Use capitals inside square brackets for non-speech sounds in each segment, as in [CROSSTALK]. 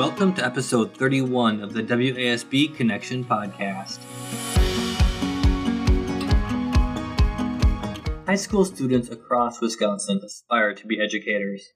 Welcome to episode 31 of the WASB Connection podcast. High school students across Wisconsin aspire to be educators.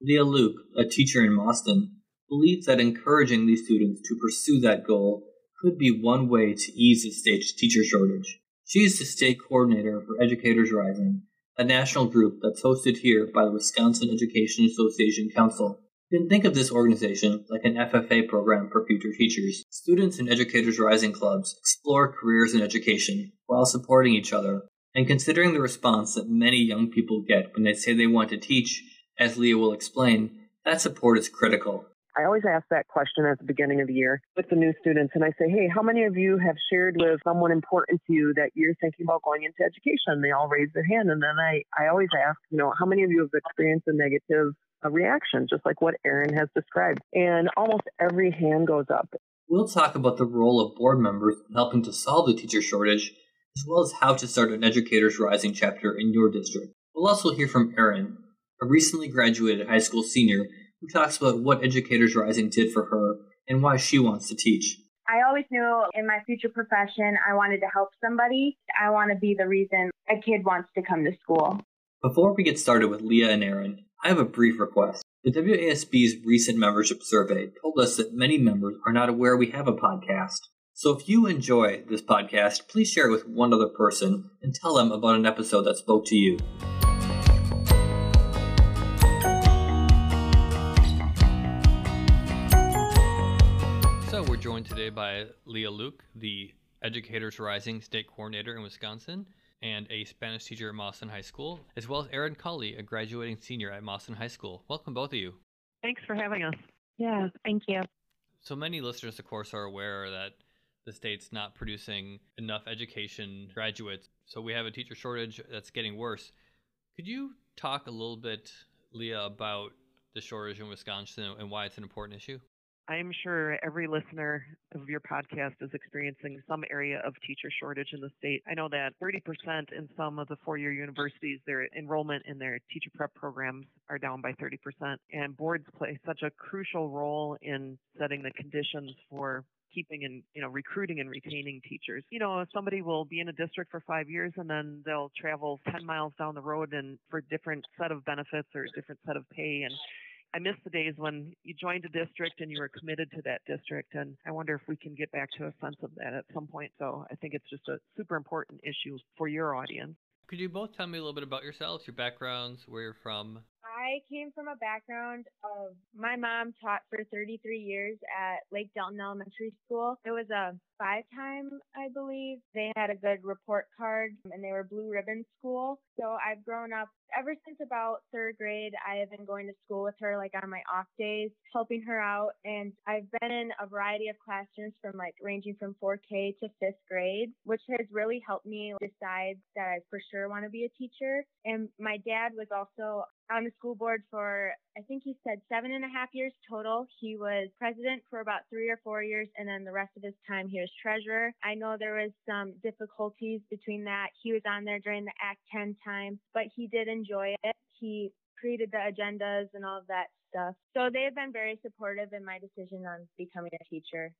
Leah Luke, a teacher in Mauston, believes that encouraging these students to pursue that goal could be one way to ease the state's teacher shortage. She is the state coordinator for Educators Rising, a national group that's hosted here by the Wisconsin Education Association Council. Can think of this organization like an FFA program for future teachers. Students in Educators Rising clubs explore careers in education while supporting each other and considering the response that many young people get when they say they want to teach, as Leah will explain, that support is critical. I always ask that question at the beginning of the year with the new students, and I say, Hey, how many of you have shared with someone important to you that you're thinking about going into education? They all raise their hand, and then I, I always ask, you know, how many of you have experienced a negative uh, reaction, just like what Erin has described? And almost every hand goes up. We'll talk about the role of board members in helping to solve the teacher shortage as well as how to start an Educators Rising chapter in your district. We'll also hear from Erin, a recently graduated high school senior who talks about what Educators Rising did for her and why she wants to teach. I always knew in my future profession I wanted to help somebody. I want to be the reason a kid wants to come to school. Before we get started with Leah and Erin, I have a brief request. The WASB's recent membership survey told us that many members are not aware we have a podcast. So if you enjoy this podcast, please share it with one other person and tell them about an episode that spoke to you. So we're joined today by Leah Luke, the Educators Rising State Coordinator in Wisconsin and a Spanish teacher at Mauston High School, as well as Erin Cully, a graduating senior at Mauston High School. Welcome, both of you. Thanks for having us. Yeah, thank you. So many listeners, of course, are aware that the state's not producing enough education graduates. So we have a teacher shortage that's getting worse. Could you talk a little bit, Leah, about the shortage in Wisconsin and why it's an important issue? I'm sure every listener of your podcast is experiencing some area of teacher shortage in the state. I know that 30% in some of the four year universities, their enrollment in their teacher prep programs are down by 30%. And boards play such a crucial role in setting the conditions for keeping and you know recruiting and retaining teachers. You know, somebody will be in a district for five years and then they'll travel 10 miles down the road and for a different set of benefits or a different set of pay and I miss the days when you joined a district and you were committed to that district. And I wonder if we can get back to a sense of that at some point. So I think it's just a super important issue for your audience. Could you both tell me a little bit about yourselves, your backgrounds, where you're from? I came from a background of my mom taught for 33 years at Lake Delton Elementary School. It was a five time, I believe. They had a good report card and they were blue ribbon school. So I've grown up ever since about third grade. I have been going to school with her like on my off days, helping her out. And I've been in a variety of classrooms from like ranging from 4K to fifth grade, which has really helped me decide that I for sure want to be a teacher. And my dad was also on the school board for, I think he said seven and a half years total. He was president for about three or four years, and then the rest of his time he was treasurer. I know there was some difficulties between that. He was on there during the Act 10 time, but he did enjoy it. He created the agendas and all of that stuff. So they have been very supportive in my decision on becoming a teacher.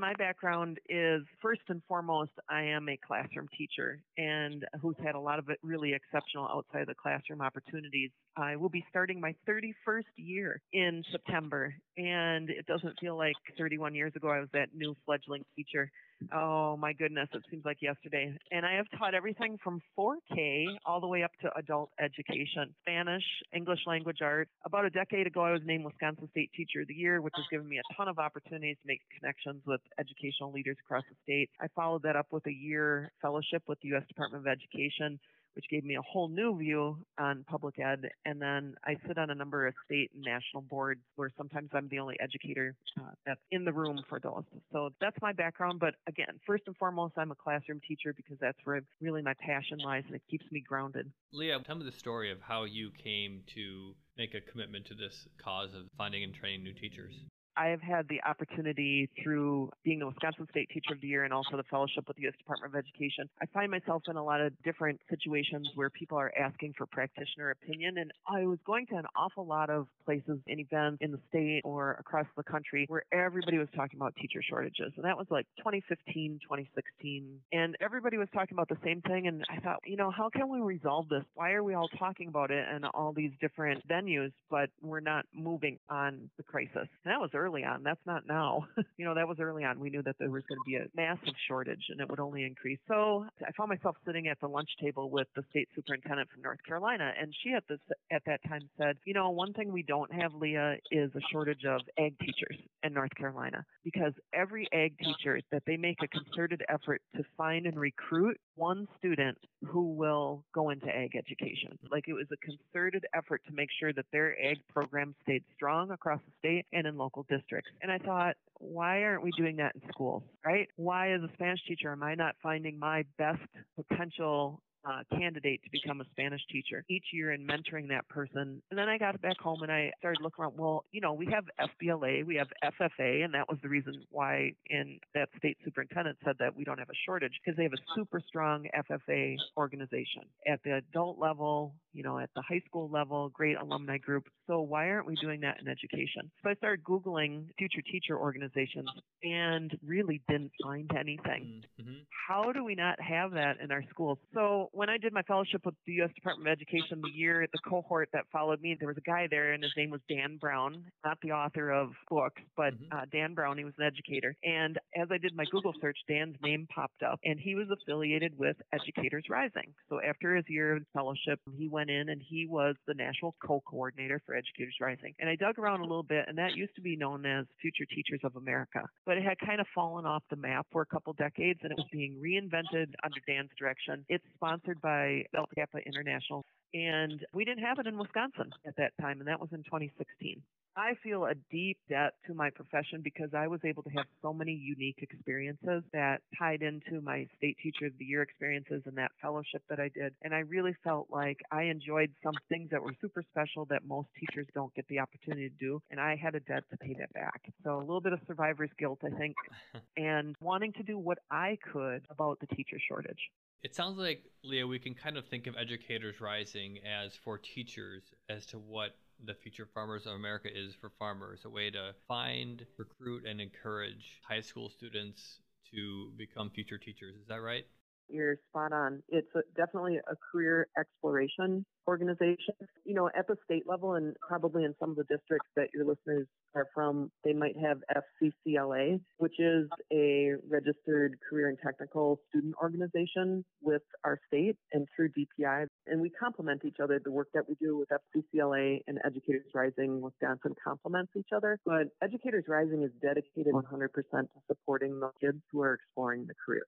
My background is first and foremost, I am a classroom teacher and who's had a lot of really exceptional outside of the classroom opportunities. I will be starting my 31st year in September, and it doesn't feel like 31 years ago I was that new fledgling teacher. Oh my goodness, it seems like yesterday. And I have taught everything from 4K all the way up to adult education, Spanish, English language art. About a decade ago, I was named Wisconsin State Teacher of the Year, which has given me a ton of opportunities to make connections with educational leaders across the state. I followed that up with a year fellowship with the U.S. Department of Education which gave me a whole new view on public ed. And then I sit on a number of state and national boards where sometimes I'm the only educator uh, that's in the room for those. So that's my background. But again, first and foremost, I'm a classroom teacher because that's where really my passion lies and it keeps me grounded. Leah, tell me the story of how you came to make a commitment to this cause of finding and training new teachers. I have had the opportunity through being the Wisconsin State Teacher of the Year and also the fellowship with the U.S. Department of Education. I find myself in a lot of different situations where people are asking for practitioner opinion. And I was going to an awful lot of places and events in the state or across the country where everybody was talking about teacher shortages. And that was like 2015, 2016. And everybody was talking about the same thing. And I thought, you know, how can we resolve this? Why are we all talking about it in all these different venues, but we're not moving on the crisis? And that was early on. That's not now. [LAUGHS] you know, that was early on. We knew that there was going to be a massive shortage and it would only increase. So I found myself sitting at the lunch table with the state superintendent from North Carolina. And she at this at that time said, you know, one thing we don't have, Leah, is a shortage of ag teachers in North Carolina because every ag teacher that they make a concerted effort to find and recruit one student who will go into ag education. Mm-hmm. Like it was a concerted effort to make sure that their ag program stayed strong across the state and in local districts. And I thought, why aren't we doing that in schools, right? Why, as a Spanish teacher, am I not finding my best potential uh, candidate to become a Spanish teacher each year and mentoring that person. And then I got back home and I started looking around. Well, you know, we have FBLA, we have FFA, and that was the reason why in that state superintendent said that we don't have a shortage because they have a super strong FFA organization at the adult level, you know, at the high school level, great alumni group. So why aren't we doing that in education? So I started Googling future teacher organizations and really didn't find anything. Mm-hmm. How do we not have that in our schools? So when I did my fellowship with the U.S. Department of Education, the year the cohort that followed me, there was a guy there, and his name was Dan Brown, not the author of books, but mm-hmm. uh, Dan Brown. He was an educator. And as I did my Google search, Dan's name popped up, and he was affiliated with Educators Rising. So after his year of fellowship, he went in and he was the national co-coordinator for Educators Rising. And I dug around a little bit, and that used to be known as Future Teachers of America, but it had kind of fallen off the map for a couple decades, and it was being reinvented under Dan's direction. It's sponsored by Delta Kappa International, and we didn't have it in Wisconsin at that time, and that was in 2016. I feel a deep debt to my profession because I was able to have so many unique experiences that tied into my state teacher of the year experiences and that fellowship that I did. And I really felt like I enjoyed some things that were super special that most teachers don't get the opportunity to do. And I had a debt to pay that back. So a little bit of survivor's guilt, I think, [LAUGHS] and wanting to do what I could about the teacher shortage. It sounds like, Leah, we can kind of think of Educators Rising as for teachers as to what the Future Farmers of America is for farmers, a way to find, recruit, and encourage high school students to become future teachers. Is that right? You're spot on. It's a, definitely a career exploration organization. You know, at the state level and probably in some of the districts that your listeners are from, they might have FCCLA, which is a registered career and technical student organization with our state and through DPI. And we complement each other. The work that we do with FCCLA and Educators Rising Wisconsin complements each other. But Educators Rising is dedicated 100% to supporting the kids who are exploring the career.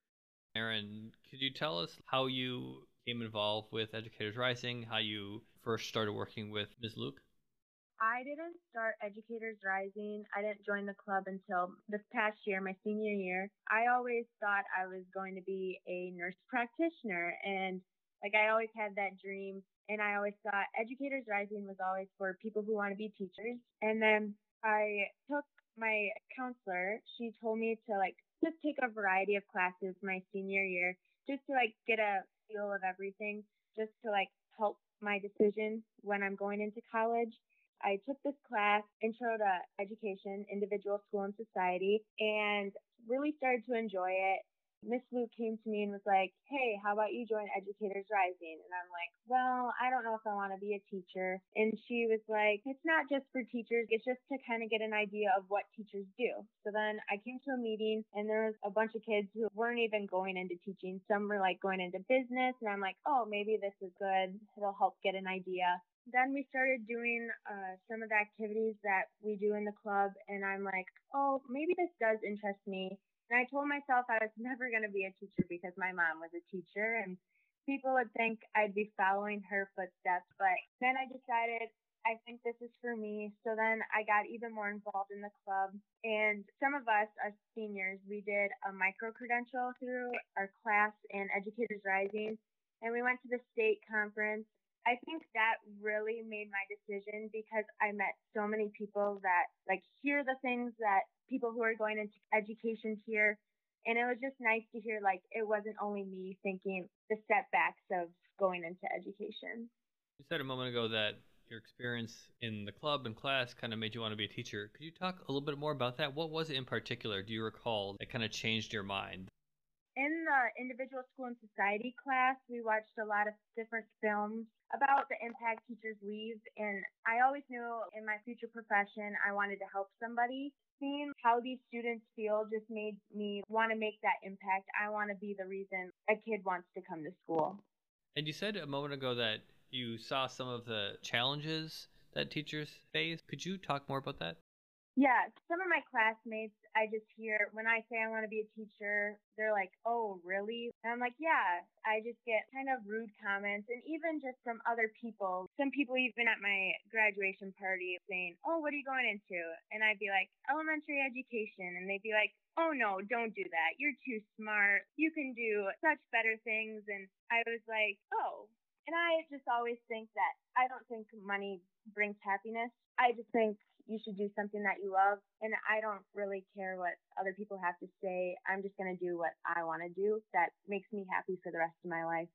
Erin, could you tell us how you came involved with Educators Rising, how you first started working with Ms. Luke? I didn't start Educators Rising. I didn't join the club until this past year, my senior year. I always thought I was going to be a nurse practitioner and like I always had that dream and I always thought Educators Rising was always for people who want to be teachers. And then I took my counselor, she told me to like just take a variety of classes my senior year just to like get a feel of everything, just to like help my decision when I'm going into college. I took this class, Intro to Education, Individual School and Society, and really started to enjoy it. Miss Luke came to me and was like, Hey, how about you join Educators Rising? And I'm like, Well, I don't know if I want to be a teacher. And she was like, It's not just for teachers, it's just to kind of get an idea of what teachers do. So then I came to a meeting and there was a bunch of kids who weren't even going into teaching. Some were like going into business. And I'm like, Oh, maybe this is good. It'll help get an idea then we started doing uh, some of the activities that we do in the club and i'm like oh maybe this does interest me and I told myself I was never going to be a teacher because my mom was a teacher and people would think I'd be following her footsteps. But then I decided I think this is for me. So then I got even more involved in the club. And some of us, as seniors, we did a micro credential through our class in Educators Rising. And we went to the state conference. I think that really made my decision because I met so many people that like hear the things that people who are going into education hear. And it was just nice to hear like it wasn't only me thinking the setbacks of going into education. You said a moment ago that your experience in the club and class kind of made you want to be a teacher. Could you talk a little bit more about that? What was it in particular, do you recall, that kind of changed your mind? In the individual school and society class, we watched a lot of different films about the impact teachers leave. And I always knew in my future profession, I wanted to help somebody. Seeing how these students feel just made me want to make that impact. I want to be the reason a kid wants to come to school. And you said a moment ago that you saw some of the challenges that teachers face. Could you talk more about that? Yeah, some of my classmates, I just hear when I say I want to be a teacher, they're like, oh, really? And I'm like, yeah, I just get kind of rude comments and even just from other people. Some people, even at my graduation party, saying, oh, what are you going into? And I'd be like, elementary education. And they'd be like, oh, no, don't do that. You're too smart. You can do such better things. And I was like, oh, and I just always think that I don't think money brings happiness. I just think you should do something that you love. And I don't really care what other people have to say. I'm just going to do what I want to do that makes me happy for the rest of my life.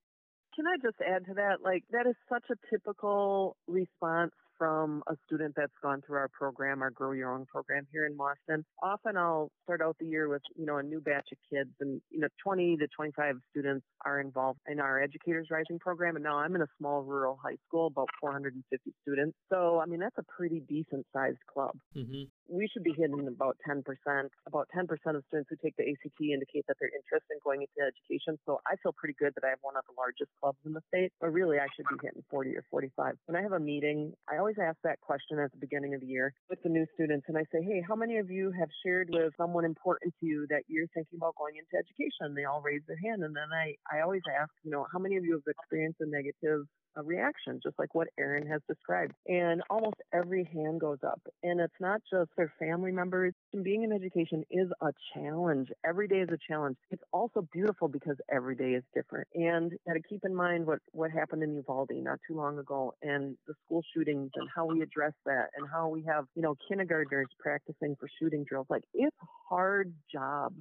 Can I just add to that? Like, that is such a typical response from a student that's gone through our program, our Grow Your Own program here in Mauston. Often I'll start out the year with, you know, a new batch of kids and, you know, 20 to 25 students are involved in our Educators Rising program. And now I'm in a small rural high school, about 450 students. So, I mean, that's a pretty decent sized club. Mm-hmm. We should be hitting about 10%. About 10% of students who take the ACT indicate that they're interested in going into education. So I feel pretty good that I have one of the largest clubs in the state, but really I should be hitting 40 or 45. When I have a meeting, I always ask that question at the beginning of the year with the new students. And I say, hey, how many of you have shared with someone important to you that you're thinking about going into education? They all raise their hand. And then I, I always ask, you know, how many of you have experienced a negative a reaction, just like what Erin has described. And almost every hand goes up. And it's not just their family members. Being in education is a challenge. Every day is a challenge. It's also beautiful because every day is different. And you got to keep in mind what, what happened in Uvalde not too long ago and the school shootings and how we address that and how we have, you know, kindergartners practicing for shooting drills. Like it's hard job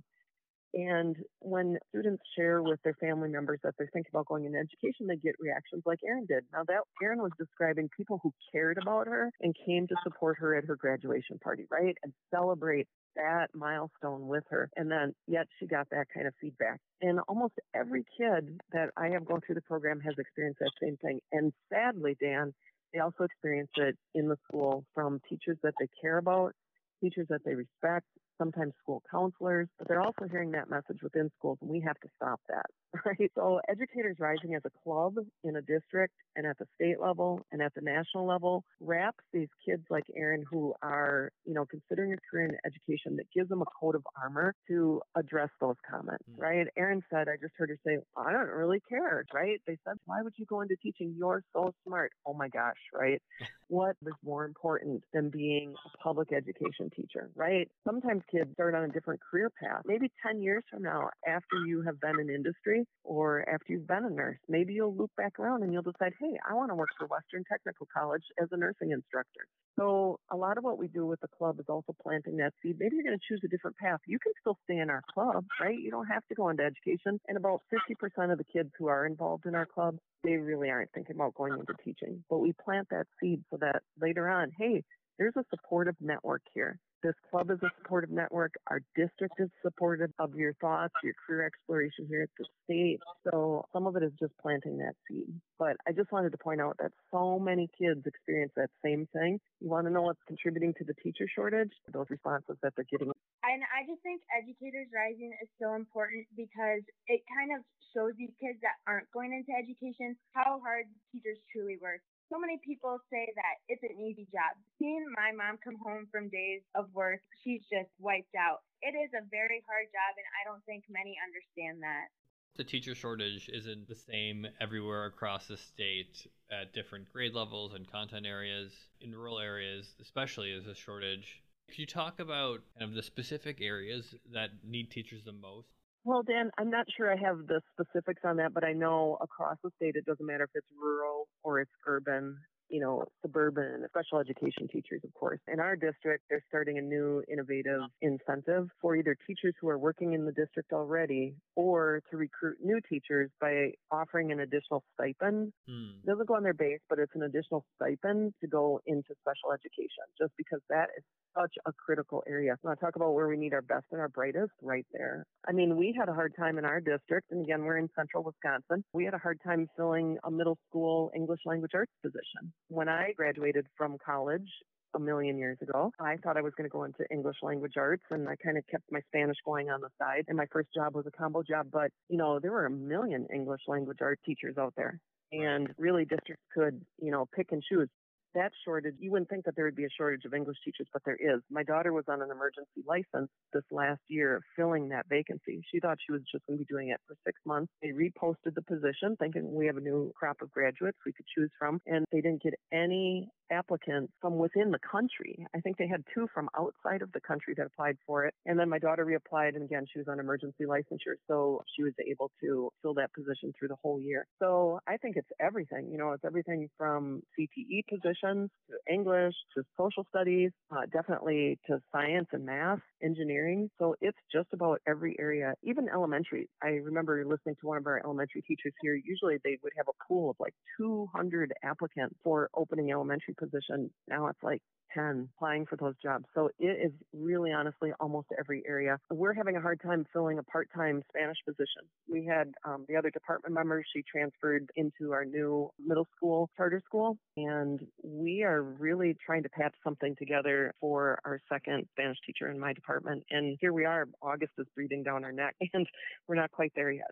and when students share with their family members that they're thinking about going into education, they get reactions like Erin did. Now that Erin was describing people who cared about her and came to support her at her graduation party, right? And celebrate that milestone with her. And then yet she got that kind of feedback. And almost every kid that I have gone through the program has experienced that same thing. And sadly, Dan, they also experience it in the school from teachers that they care about, teachers that they respect, sometimes school counselors, but they're also hearing that message within schools, and we have to stop that, [LAUGHS] right? So, Educators Rising as a club in a district and at the state level and at the national level wraps these kids like Erin who are, you know, considering a career in education that gives them a coat of armor to address those comments, mm. right? Erin said, I just heard her say, I don't really care, right? They said, why would you go into teaching? You're so smart. Oh my gosh, right? [LAUGHS] what is more important than being a public education teacher, right? Sometimes kids start on a different career path. Maybe 10 years from now, after you have been in industry or after you've been a nurse, maybe you'll loop back around and you'll decide, hey, I want to work for Western Technical College as a nursing instructor. So a lot of what we do with the club is also planting that seed. Maybe you're going to choose a different path. You can still stay in our club, right? You don't have to go into education. And about 50% of the kids who are involved in our club, they really aren't thinking about going into teaching. But we plant that seed so that later on, hey, there's a supportive network here. This club is a supportive network. Our district is supportive of your thoughts, your career exploration here at the state. So some of it is just planting that seed. But I just wanted to point out that so many kids experience that same thing. You want to know what's contributing to the teacher shortage? Those responses that they're getting. And I just think Educators Rising is so important because it kind of shows these kids that aren't going into education how hard teachers truly work so many people say that it's an easy job. Seeing my mom come home from days of work, she's just wiped out. It is a very hard job, and I don't think many understand that. The teacher shortage isn't the same everywhere across the state at different grade levels and content areas. In rural areas, especially, is a shortage. Could you talk about kind of the specific areas that need teachers the most? Well, Dan, I'm not sure I have the specifics on that, but I know across the state it doesn't matter if it's rural or it's urban you know, suburban special education teachers, of course. In our district, they're starting a new innovative incentive for either teachers who are working in the district already or to recruit new teachers by offering an additional stipend. Hmm. It doesn't go on their base, but it's an additional stipend to go into special education just because that is such a critical area. When I talk about where we need our best and our brightest, right there. I mean, we had a hard time in our district, and again, we're in central Wisconsin. We had a hard time filling a middle school English language arts position. When I graduated from college, a million years ago. I thought I was going to go into English language arts and I kind of kept my Spanish going on the side. And my first job was a combo job, but you know, there were a million English language art teachers out there. And really districts could, you know, pick and choose that shortage, you wouldn't think that there would be a shortage of English teachers, but there is. My daughter was on an emergency license this last year filling that vacancy. She thought she was just going to be doing it for six months. They reposted the position thinking we have a new crop of graduates we could choose from, and they didn't get any applicants from within the country. I think they had two from outside of the country that applied for it. And then my daughter reapplied, and again, she was on emergency licensure, so she was able to fill that position through the whole year. So I think it's everything. You know, it's everything from CTE positions to English to social studies, uh, definitely to science and math, engineering. So it's just about every area, even elementary. I remember listening to one of our elementary teachers here. Usually they would have a pool of like 200 applicants for opening elementary position. Now it's like 10 applying for those jobs. So it is really honestly almost every area. We're having a hard time filling a part time Spanish position. We had um, the other department member, she transferred into our new middle school charter school, and we are really trying to patch something together for our second Spanish teacher in my department. And here we are, August is breathing down our neck, [LAUGHS] and we're not quite there yet.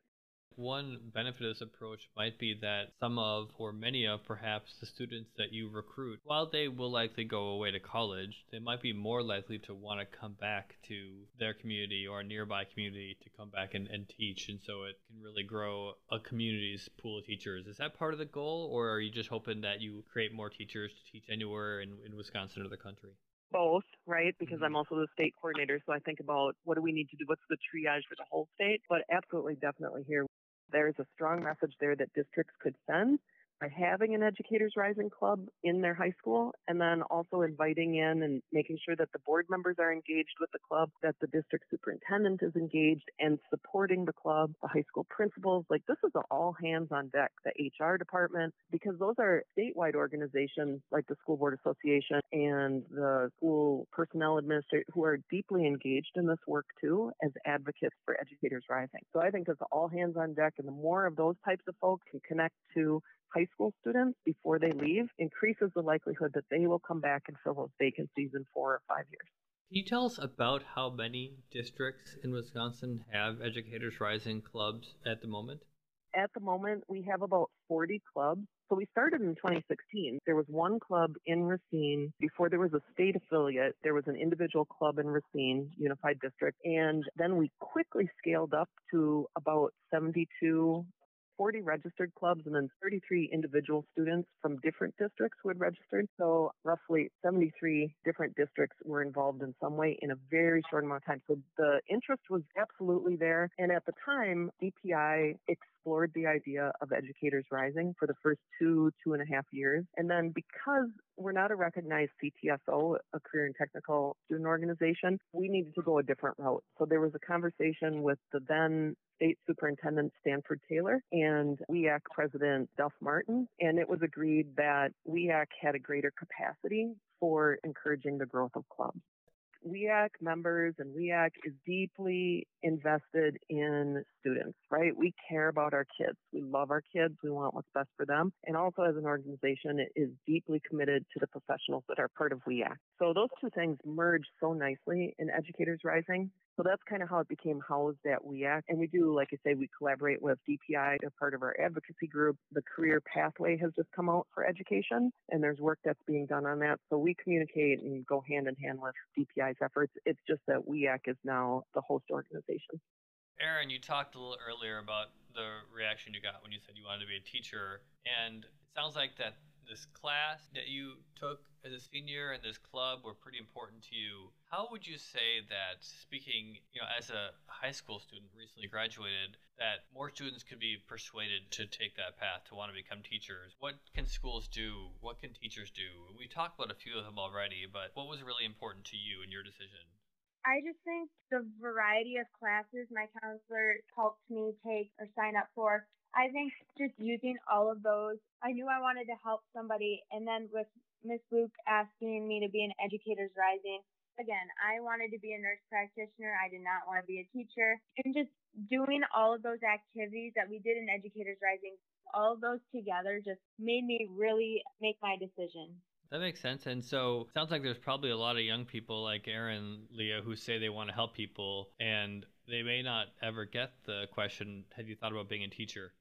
One benefit of this approach might be that some of, or many of perhaps, the students that you recruit, while they will likely go away to college, they might be more likely to want to come back to their community or a nearby community to come back and, and teach. And so it can really grow a community's pool of teachers. Is that part of the goal, or are you just hoping that you create more teachers to teach anywhere in, in Wisconsin or the country? both, right? Because I'm mm-hmm. also the state coordinator, so I think about what do we need to do? What's the triage for the whole state? But absolutely, definitely here there's a strong message there that districts could send by having an Educators Rising Club in their high school and then also inviting in and making sure that the board members are engaged with the club, that the district superintendent is engaged and supporting the club, the high school principals. Like this is all hands on deck, the HR department, because those are statewide organizations like the School Board Association and the school personnel administrators who are deeply engaged in this work too as advocates for Educators Rising. So I think it's all hands on deck and the more of those types of folks can connect to high school students before they leave increases the likelihood that they will come back and fill those vacancies in four or five years. Can you tell us about how many districts in Wisconsin have Educators Rising clubs at the moment? At the moment, we have about 40 clubs. So we started in 2016. There was one club in Racine. Before there was a state affiliate, there was an individual club in Racine, Unified District. And then we quickly scaled up to about 72 40 registered clubs and then 33 individual students from different districts who had registered. So roughly 73 different districts were involved in some way in a very short amount of time. So the interest was absolutely there. And at the time, DPI explored the idea of Educators Rising for the first two, two and a half years. And then because we're not a recognized CTSO, a career and technical student organization, we needed to go a different route. So there was a conversation with the then State Superintendent Stanford Taylor and WEAC President Duff Martin, and it was agreed that WEAC had a greater capacity for encouraging the growth of clubs. WEAC members and WEAC is deeply invested in students, right? We care about our kids. We love our kids. We want what's best for them. And also as an organization, it is deeply committed to the professionals that are part of WEAC. So those two things merge so nicely in Educators Rising. So that's kind of how it became housed at WEAC. And we do, like I say, we collaborate with DPI as part of our advocacy group. The career pathway has just come out for education, and there's work that's being done on that. So we communicate and go hand in hand with DPI's efforts. It's just that WEAC is now the host organization. Erin, you talked a little earlier about the reaction you got when you said you wanted to be a teacher, and it sounds like that this class that you took as a senior and this club were pretty important to you. How would you say that speaking, you know, as a high school student recently graduated, that more students could be persuaded to take that path to want to become teachers? What can schools do? What can teachers do? We talked about a few of them already, but what was really important to you in your decision? I just think the variety of classes my counselor helped me take or sign up for I think just using all of those, I knew I wanted to help somebody. And then with Miss Luke asking me to be an Educators Rising, again, I wanted to be a nurse practitioner. I did not want to be a teacher. And just doing all of those activities that we did in Educators Rising, all of those together just made me really make my decision. That makes sense. And so sounds like there's probably a lot of young people like Erin, Leah, who say they want to help people and they may not ever get the question, have you thought about being a teacher?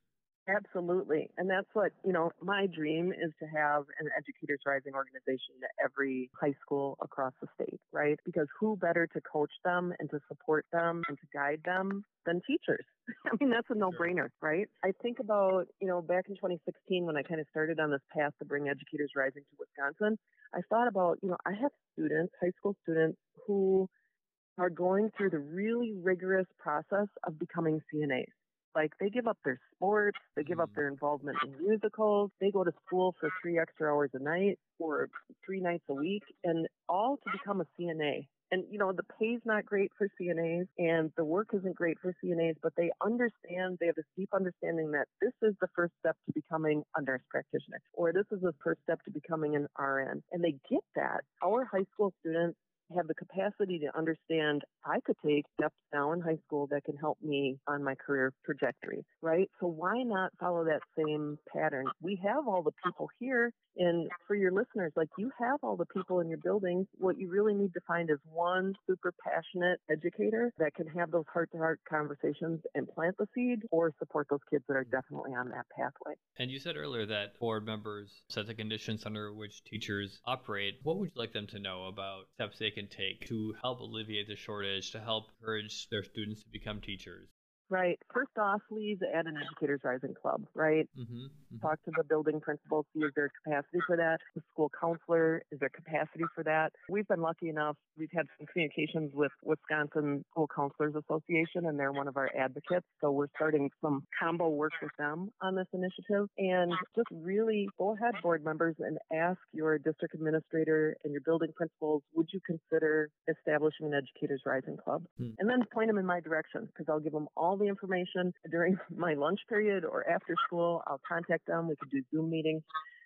Absolutely. And that's what, you know, my dream is to have an Educators Rising organization at every high school across the state, right? Because who better to coach them and to support them and to guide them than teachers? [LAUGHS] I mean, that's a no brainer, right? I think about, you know, back in 2016 when I kind of started on this path to bring Educators Rising to Wisconsin, I thought about, you know, I have students, high school students, who are going through the really rigorous process of becoming CNAs like they give up their sports, they give up mm. their involvement in musicals, they go to school for three extra hours a night or three nights a week, and all to become a CNA. And you know the pay's not great for CNAs, and the work isn't great for CNAs, but they understand they have this deep understanding that this is the first step to becoming a nurse practitioner, or this is the first step to becoming an RN, and they get that. Our high school students have the capacity to understand I could take steps now in high school that can help me on my career trajectory, right? So why not follow that same pattern? We have all the people here and for your listeners, like you have all the people in your buildings. What you really need to find is one super passionate educator that can have those heart to heart conversations and plant the seed or support those kids that are mm-hmm. definitely on that pathway. And you said earlier that board members set the conditions under which teachers operate. What would you like them to know about steps they can take to help alleviate the shortage, to help encourage their students to become teachers? Right. First off, leave at an Educators Rising Club, right? Mm-hmm, mm-hmm. Talk to the building principal, see is there capacity for that? The school counselor, is there capacity for that? We've been lucky enough, we've had some communications with Wisconsin School Counselors Association, and they're one of our advocates. So we're starting some combo work with them on this initiative. And just really go ahead, board members, and ask your district administrator and your building principals, would you consider establishing an Educators Rising Club? Mm-hmm. And then point them in my direction because I'll give them all the information during [LAUGHS] my lunch period or after school. I'll contact them. We could do Zoom meetings.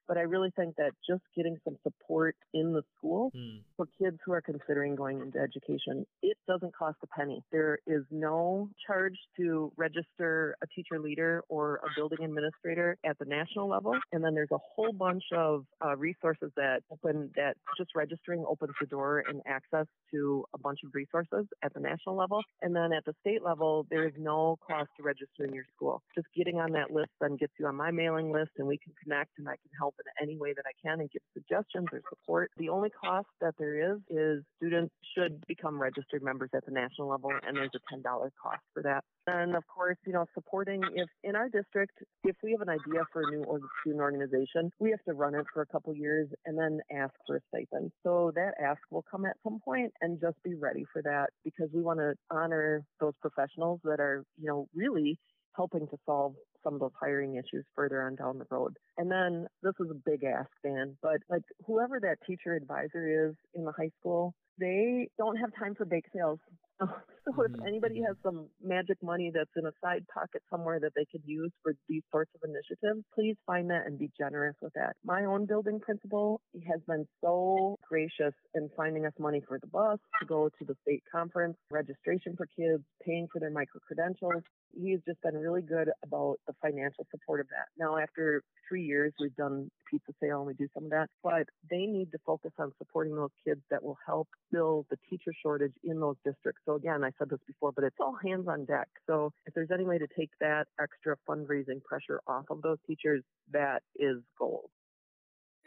But I really think that just getting some support in the school mm. for kids who are considering going into education, it doesn't cost a penny. There is no charge to register a teacher leader or a building administrator at the national level. And then there's a whole bunch of uh, resources that open that just registering opens the door and access to a bunch of resources at the national level. And then at the state level, there is no cost to register in your school. Just getting on that list then gets you on my mailing list and we can connect and I can help help in any way that I can and give suggestions or support. The only cost that there is is students should become registered members at the national level, and there's a $10 cost for that. And of course, you know, supporting if in our district, if we have an idea for a new student organization, we have to run it for a couple years and then ask for a stipend. So that ask will come at some point and just be ready for that because we want to honor those professionals that are, you know, really helping to solve some of those hiring issues further on down the road. And then this is a big ask, Dan, but like whoever that teacher advisor is in the high school, they don't have time for bake sales. [LAUGHS] So if mm-hmm. anybody has some magic money that's in a side pocket somewhere that they could use for these sorts of initiatives, please find that and be generous with that. My own building principal has been so gracious in finding us money for the bus to go to the state conference, registration for kids, paying for their micro credentials. He's just been really good about the financial support of that. Now, after three years, we've done pizza sale and we do some of that, but they need to focus on supporting those kids that will help fill the teacher shortage in those districts. So again, I said this before, but it's all hands on deck. So if there's any way to take that extra fundraising pressure off of those teachers, that is gold.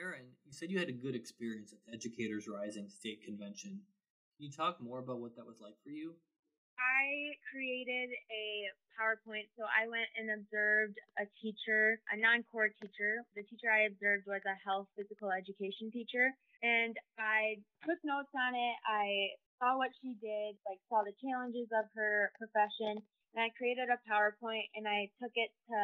Erin, you said you had a good experience at the Educators Rising State Convention. Can you talk more about what that was like for you? I created a PowerPoint. So I went and observed a teacher, a non core teacher. The teacher I observed was a health physical education teacher. And I took notes on it. I saw what she did, like saw the challenges of her profession. And I created a PowerPoint and I took it to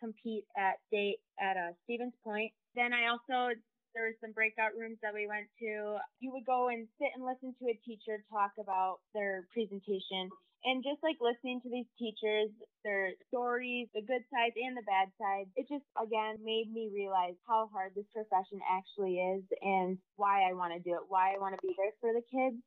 compete at state at uh, Stevens Point. Then I also there were some breakout rooms that we went to. You would go and sit and listen to a teacher talk about their presentation. And just like listening to these teachers, their stories, the good sides and the bad sides, it just again made me realize how hard this profession actually is and why I want to do it, why I want to be there for the kids.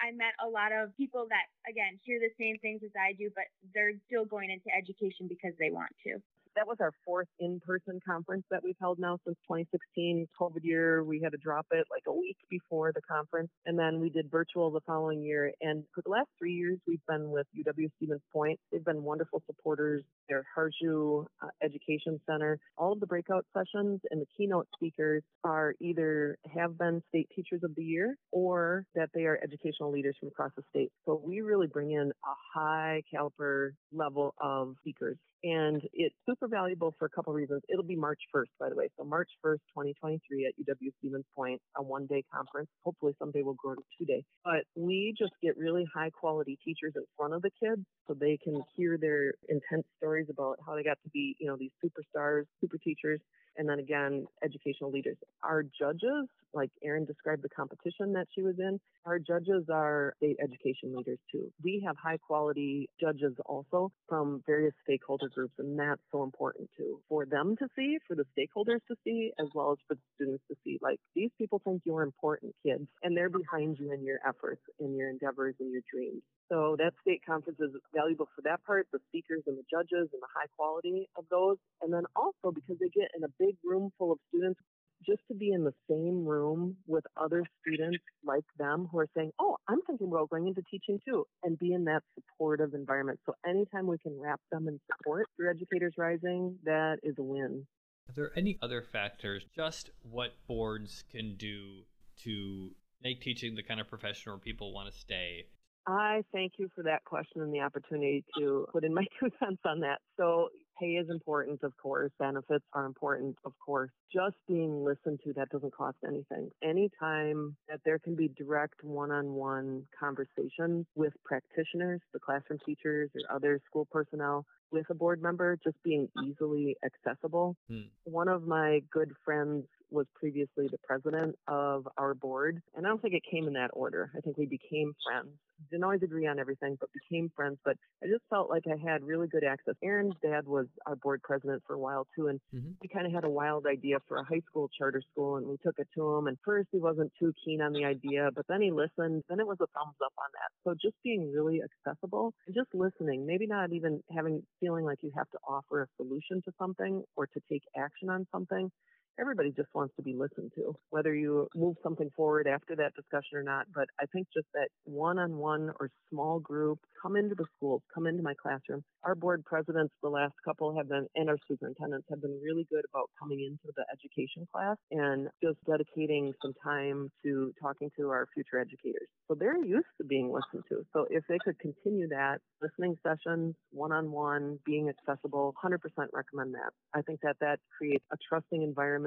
I met a lot of people that, again, hear the same things as I do, but they're still going into education because they want to that was our fourth in-person conference that we've held now since 2016. COVID year, we had to drop it like a week before the conference, and then we did virtual the following year. And for the last three years, we've been with UW Stevens Point. They've been wonderful supporters. Their Harshu uh, Education Center, all of the breakout sessions and the keynote speakers are either have been state teachers of the year or that they are educational leaders from across the state. So we really bring in a high caliber level of speakers and it's super valuable for a couple reasons. It'll be March 1st, by the way. So March 1st, 2023 at UW Stevens Point, a one-day conference. Hopefully someday we'll grow to two day. But we just get really high quality teachers in front of the kids so they can hear their intense stories about how they got to be, you know, these superstars, super teachers and then again, educational leaders. Our judges, like Erin described the competition that she was in, our judges are state education leaders too. We have high quality judges also from various stakeholder groups, and that's so important too for them to see, for the stakeholders to see, as well as for the students to see. Like these people think you're important kids, and they're behind you in your efforts, in your endeavors, and your dreams. So that state conference is valuable for that part, the speakers and the judges and the high quality of those. And then also because they get in a big room full of students, just to be in the same room with other students like them who are saying, Oh, I'm thinking about going into teaching too, and be in that supportive environment. So anytime we can wrap them in support through Educators Rising, that is a win. Are there any other factors, just what boards can do to make teaching the kind of profession where people want to stay I thank you for that question and the opportunity to put in my [LAUGHS] two cents on that. So, pay is important, of course. Benefits are important, of course. Just being listened to, that doesn't cost anything. Anytime that there can be direct one on one conversation with practitioners, the classroom teachers, or other school personnel, with a board member, just being easily accessible. Hmm. One of my good friends was previously the president of our board. And I don't think it came in that order. I think we became friends. Didn't always agree on everything, but became friends. But I just felt like I had really good access. Erin's dad was our board president for a while too. And mm-hmm. we kind of had a wild idea for a high school charter school and we took it to him. And first he wasn't too keen on the idea, but then he listened. Then it was a thumbs up on that. So just being really accessible and just listening, maybe not even having feeling like you have to offer a solution to something or to take action on something, everybody just wants to be listened to, whether you move something forward after that discussion or not. But I think just that one on one or small group, come into the schools, come into my classroom. Our board presidents, the last couple have been, and our superintendents have been really good about coming into the education class and just dedicating some time to talking to our future educators. So they're used to being listened to. So if they could continue that, listening sessions, one on one, being accessible, 100% recommend that. I think that that creates a trusting environment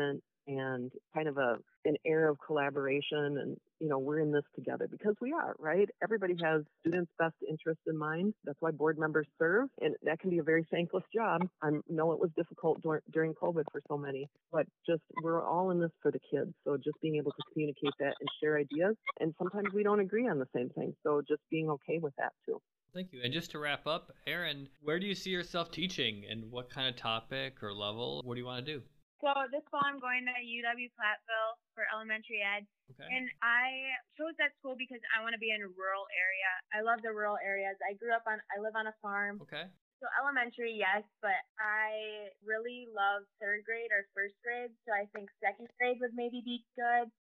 and kind of a an air of collaboration and you know we're in this together because we are right everybody has students best interest in mind that's why board members serve and that can be a very thankless job i know it was difficult dur- during covid for so many but just we're all in this for the kids so just being able to communicate that and share ideas and sometimes we don't agree on the same thing so just being okay with that too Thank you. And just to wrap up, Erin, where do you see yourself teaching and what kind of topic or level? What do you want to do? So this fall I'm going to UW Platteville for elementary ed. Okay. And I chose that school because I want to be in a rural area. I love the rural areas. I grew up on I live on a farm. Okay. So elementary, yes, but I really love third grade or first grade. So I think second grade would maybe be good.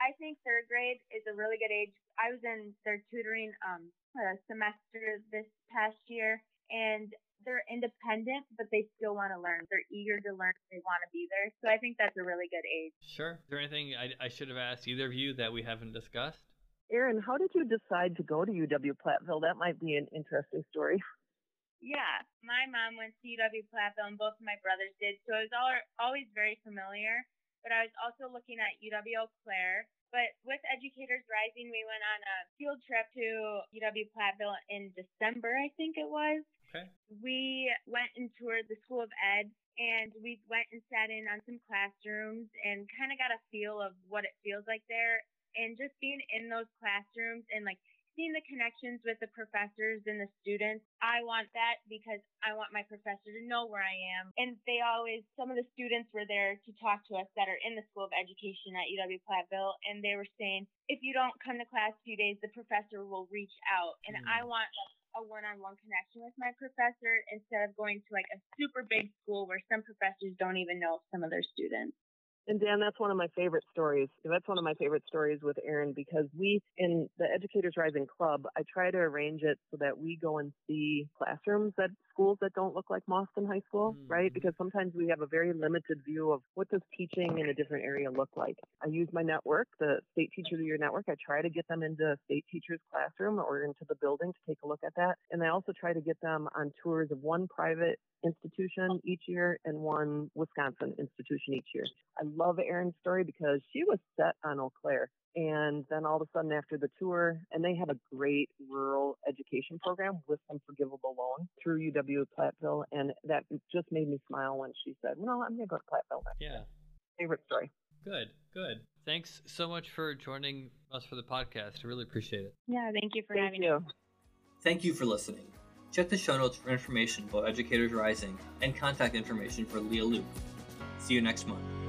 I think third grade is a really good age. I was in their tutoring um semester this past year, and they're independent, but they still want to learn. They're eager to learn. They want to be there. So I think that's a really good age. Sure. Is there anything I, I should have asked either of you that we haven't discussed? Erin, how did you decide to go to UW Platteville? That might be an interesting story. Yeah, my mom went to UW Platteville and both of my brothers did, so it was all, always very familiar. But I was also looking at UW Eau Claire. But with Educators Rising, we went on a field trip to UW Platteville in December, I think it was. Okay. We went and toured the School of Ed and we went and sat in on some classrooms and kind of got a feel of what it feels like there and just being in those classrooms and like seeing the connections with the professors and the students. I want that because I want my professor to know where I am. And they always, some of the students were there to talk to us that are in the School of Education at UW Platteville, and they were saying, if you don't come to class a few days, the professor will reach out. And mm. I want a one-on-one connection with my professor instead of going to like a super big school where some professors don't even know some of their students. And Dan, that's one of my favorite stories. That's one of my favorite stories with Erin because we, in the Educators Rising Club, I try to arrange it so that we go and see classrooms at schools that don't look like Mauston High School, mm-hmm. right? Because sometimes we have a very limited view of what does teaching in a different area look like. I use my network, the State Teacher of the Year Network. I try to get them into a state teacher's classroom or into the building to take a look at that. And I also try to get them on tours of one private institution each year and one Wisconsin institution each year. I love Erin's story because she was set on Eau Claire. And then all of a sudden, after the tour, and they have a great rural education program with some forgivable loan through UW Platteville. And that just made me smile when she said, No, I'm going to go to Platteville next Yeah. Favorite story. Good, good. Thanks so much for joining us for the podcast. I really appreciate it. Yeah, thank you for thank having you. me. Thank you for listening. Check the show notes for information about Educators Rising and contact information for Leah Luke. See you next month.